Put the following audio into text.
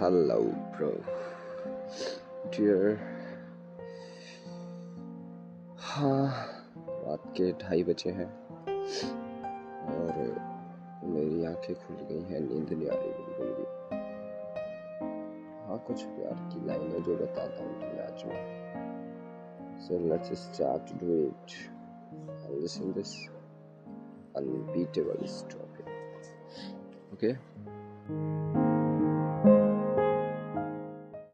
Hello, bro. Dear. हाँ रात के ढाई बजे हैं। और मेरी आँखें खुल गई हैं नींद नहीं आ रही बिल्कुल भी। हाँ कुछ प्यार की लाइन है जो बताता हूँ तुम्हें आज मैं। So let's start do it I listen this unbeatable story. Okay?